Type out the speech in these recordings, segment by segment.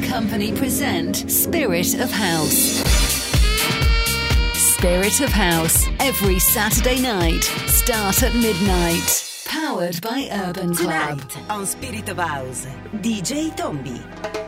Company present Spirit of House. Spirit of House, every Saturday night, start at midnight. Powered by Urban Club. Tonight on Spirit of House, DJ Tombi.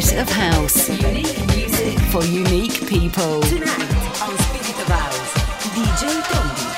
spirit of house. Unique music for unique people. Tonight on Spirit of House, DJ Tommy.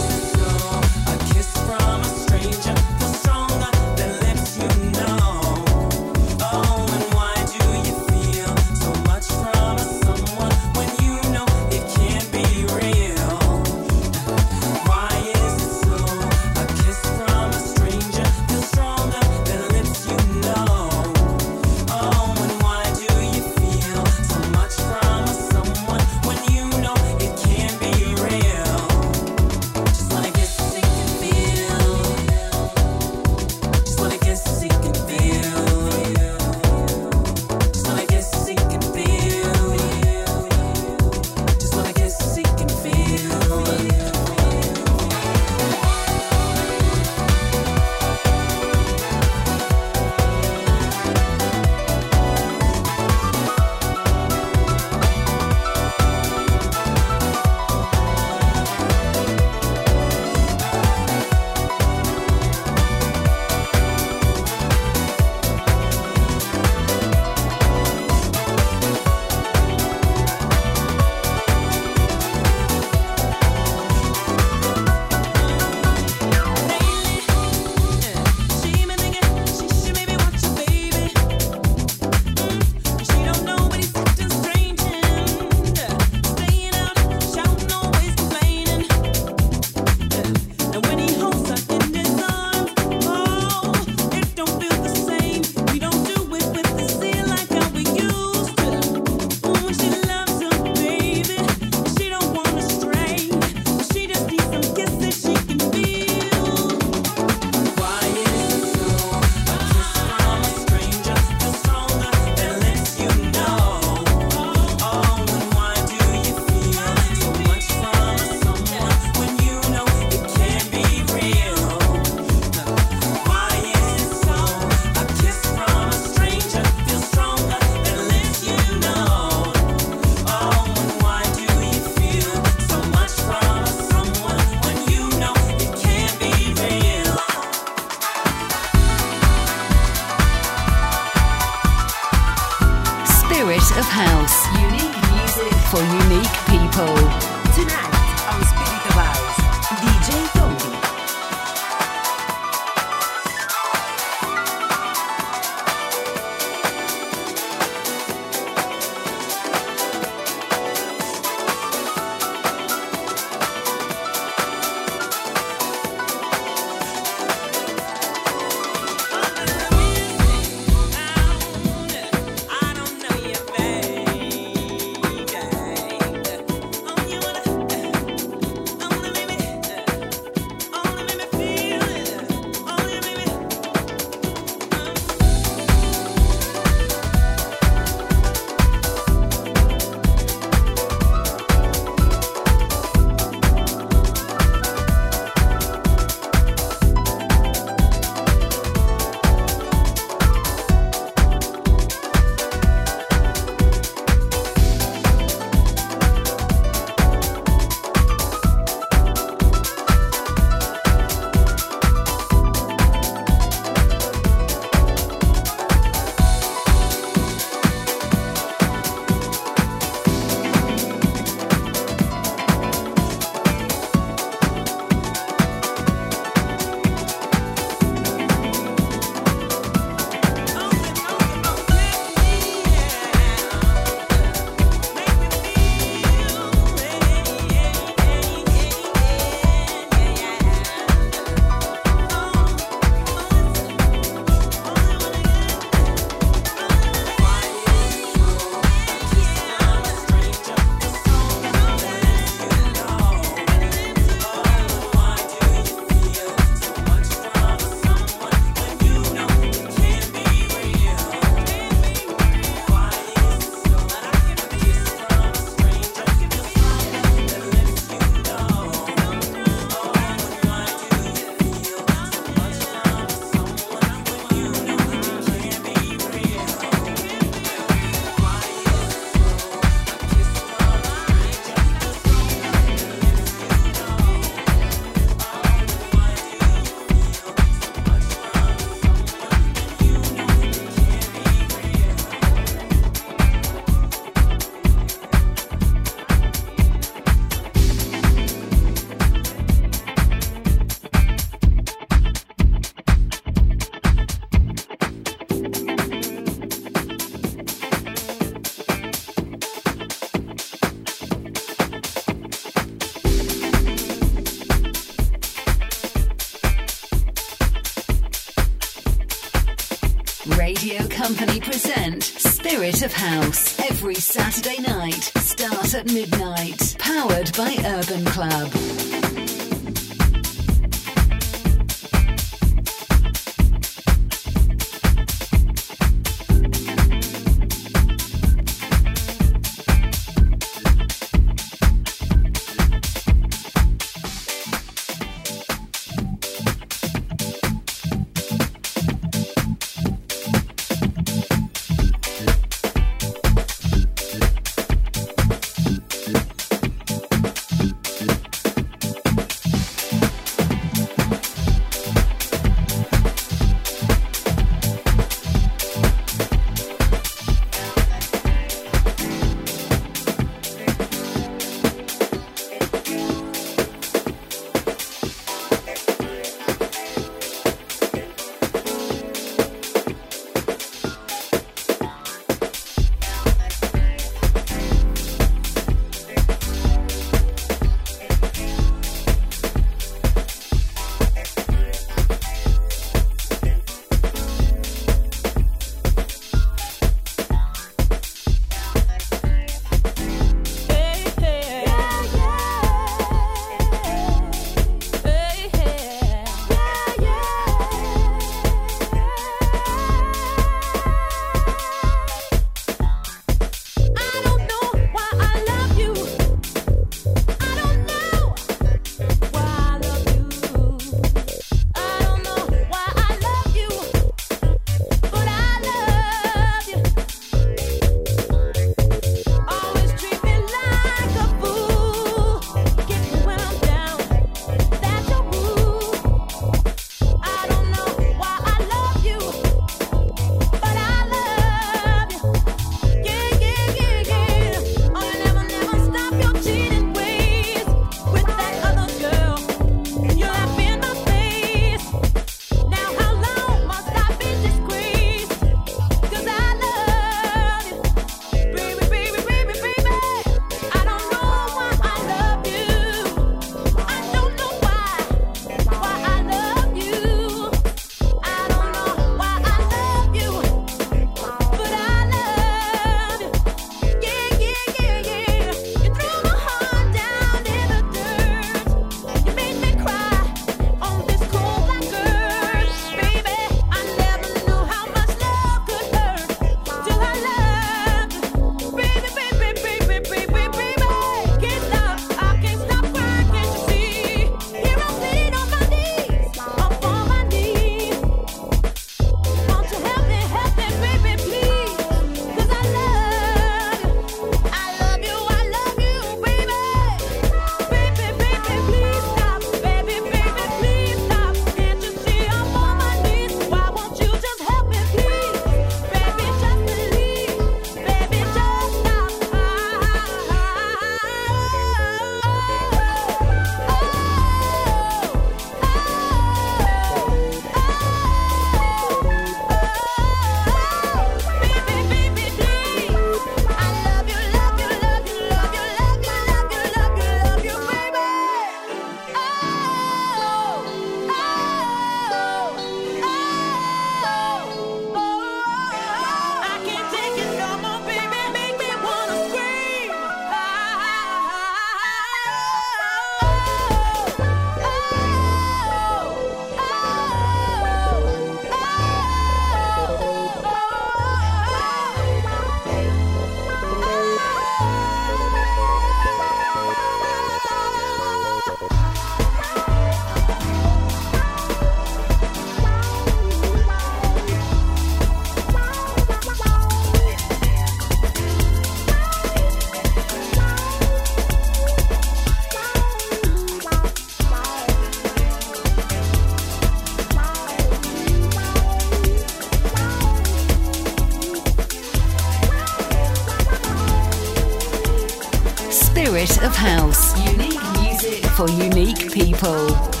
House. Unique music for unique people.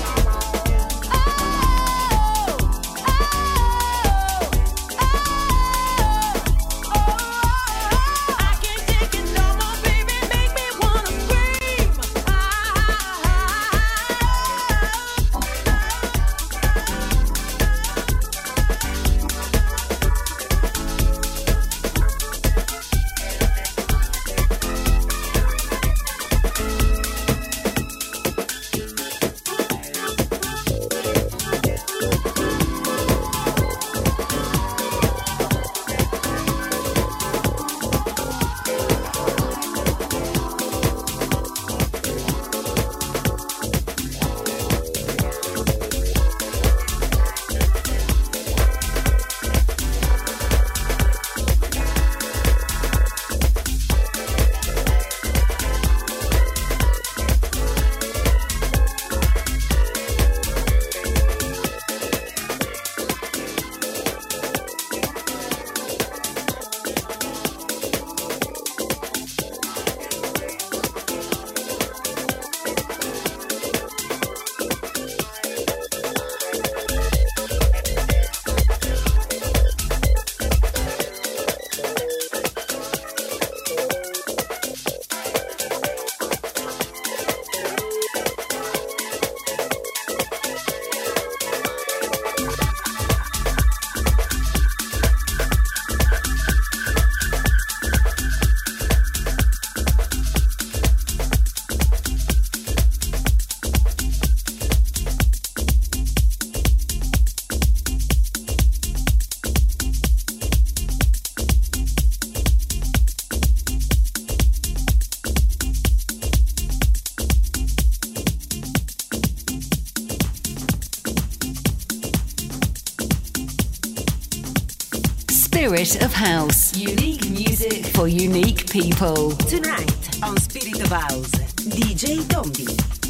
spirit of house. Unique music for unique people. Tonight on Spirit of House, DJ Dombey.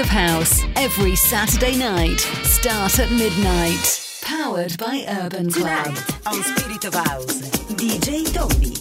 Of House, every Saturday night, start at midnight. Powered by Urban Club. Tonight on Spirit of House, DJ Tommy.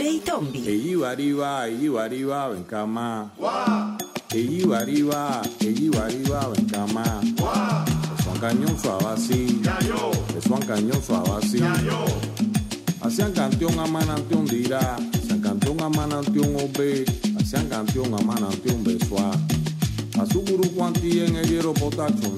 DJ Tombi. Eyibariba, eyibariba, bencama. Eyibariba, eyibariba, bencama. Eso un cañón suave así. Eso un cañón suave así. Hacían canción a manantión dirá. Hacían canción a manantión obe. Hacían canción a manantión besuá. A su guru cuantí en el hierro potacho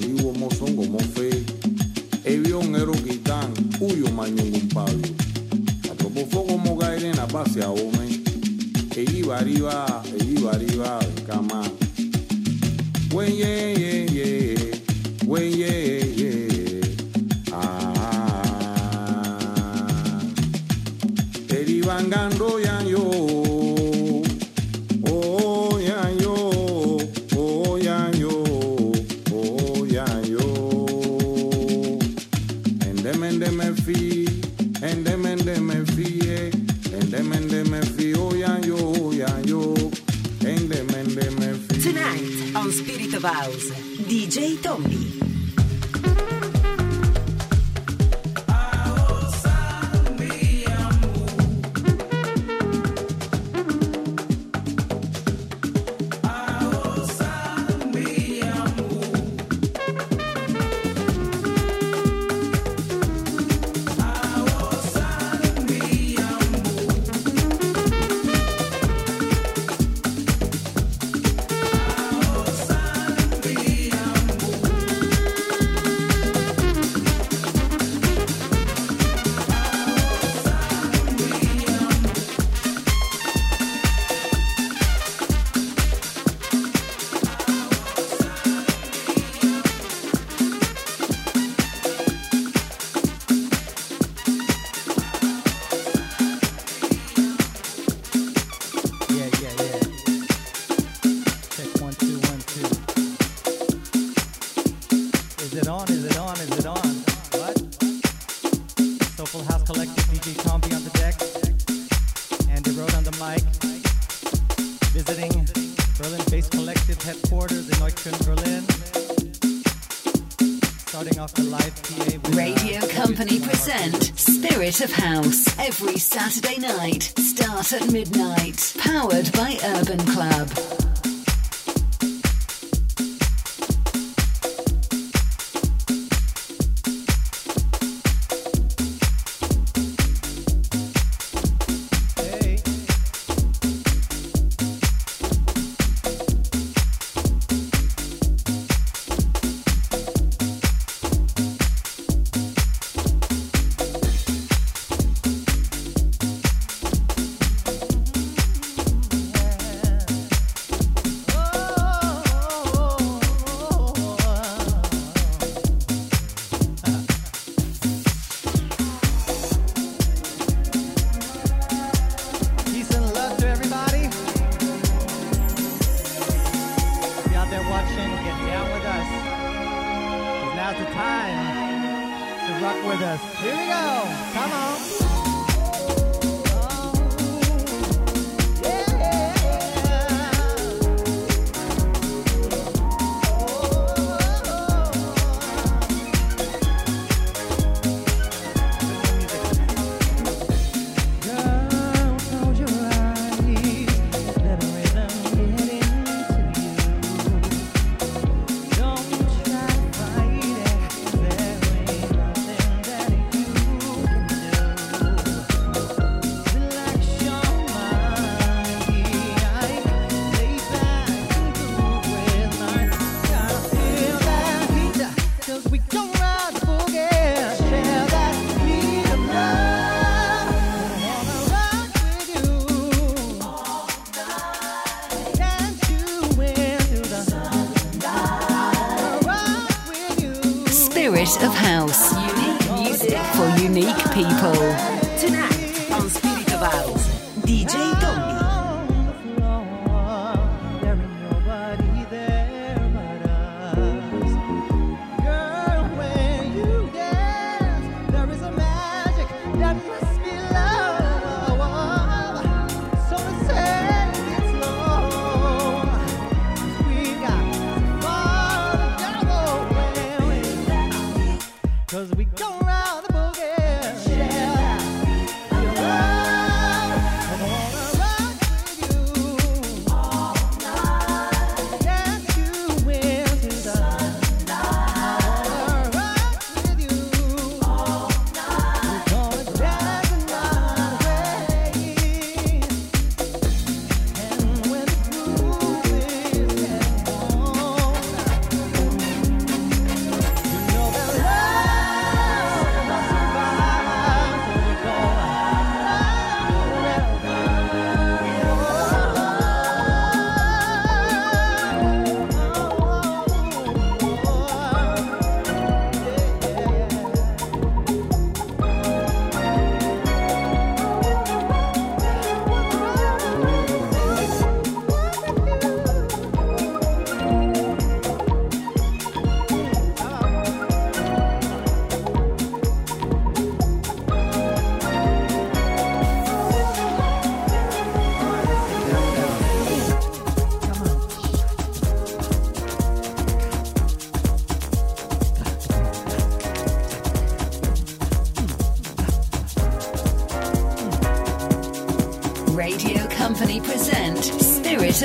at midnight.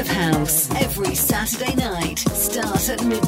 House every Saturday night. Start at midnight.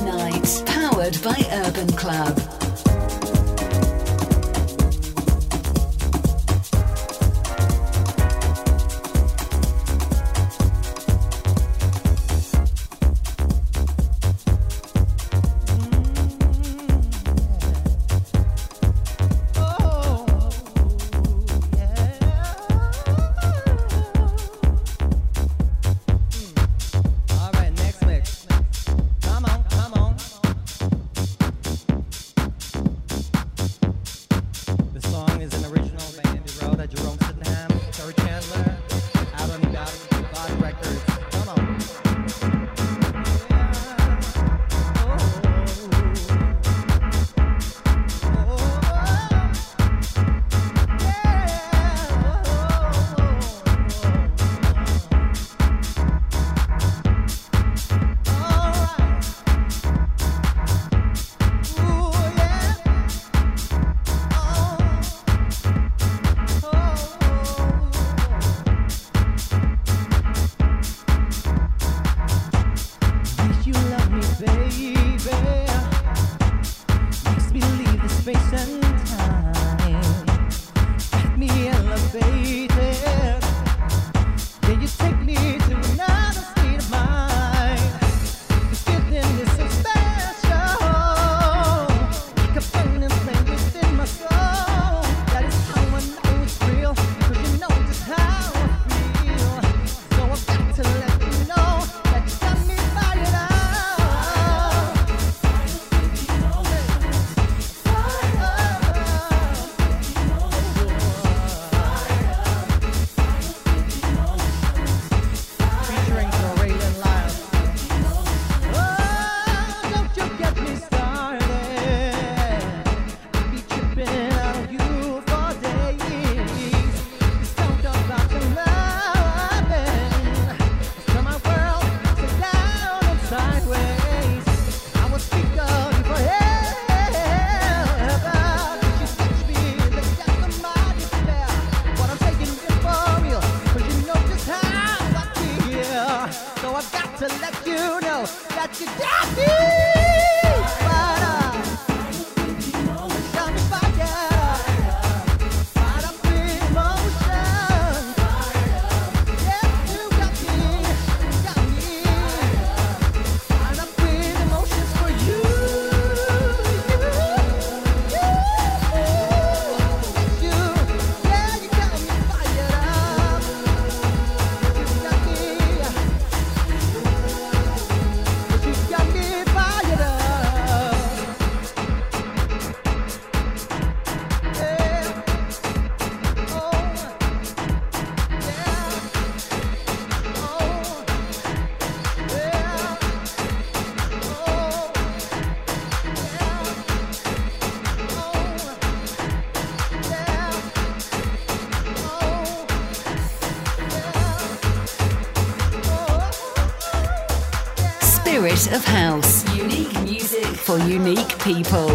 People.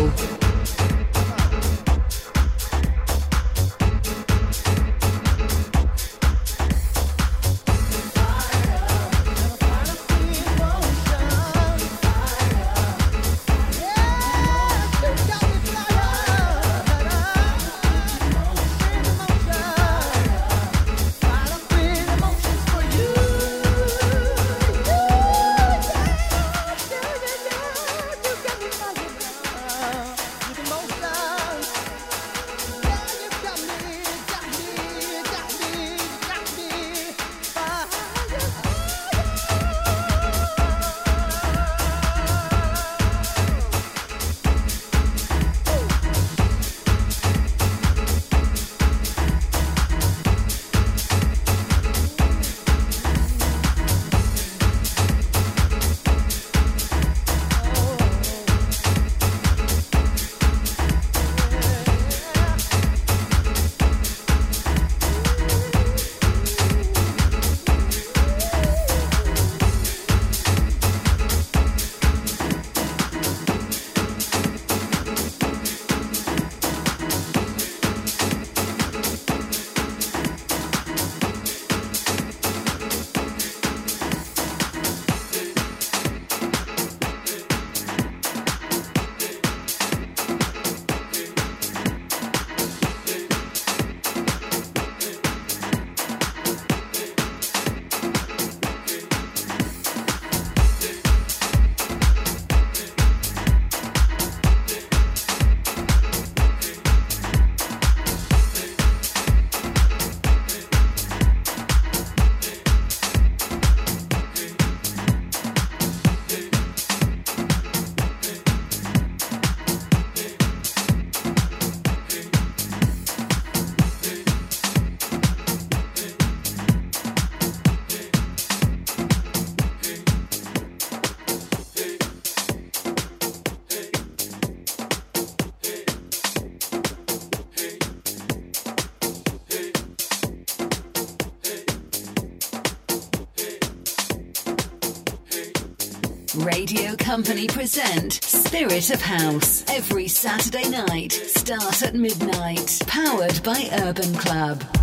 Radio Company present Spirit of House every Saturday night. Start at midnight. Powered by Urban Club.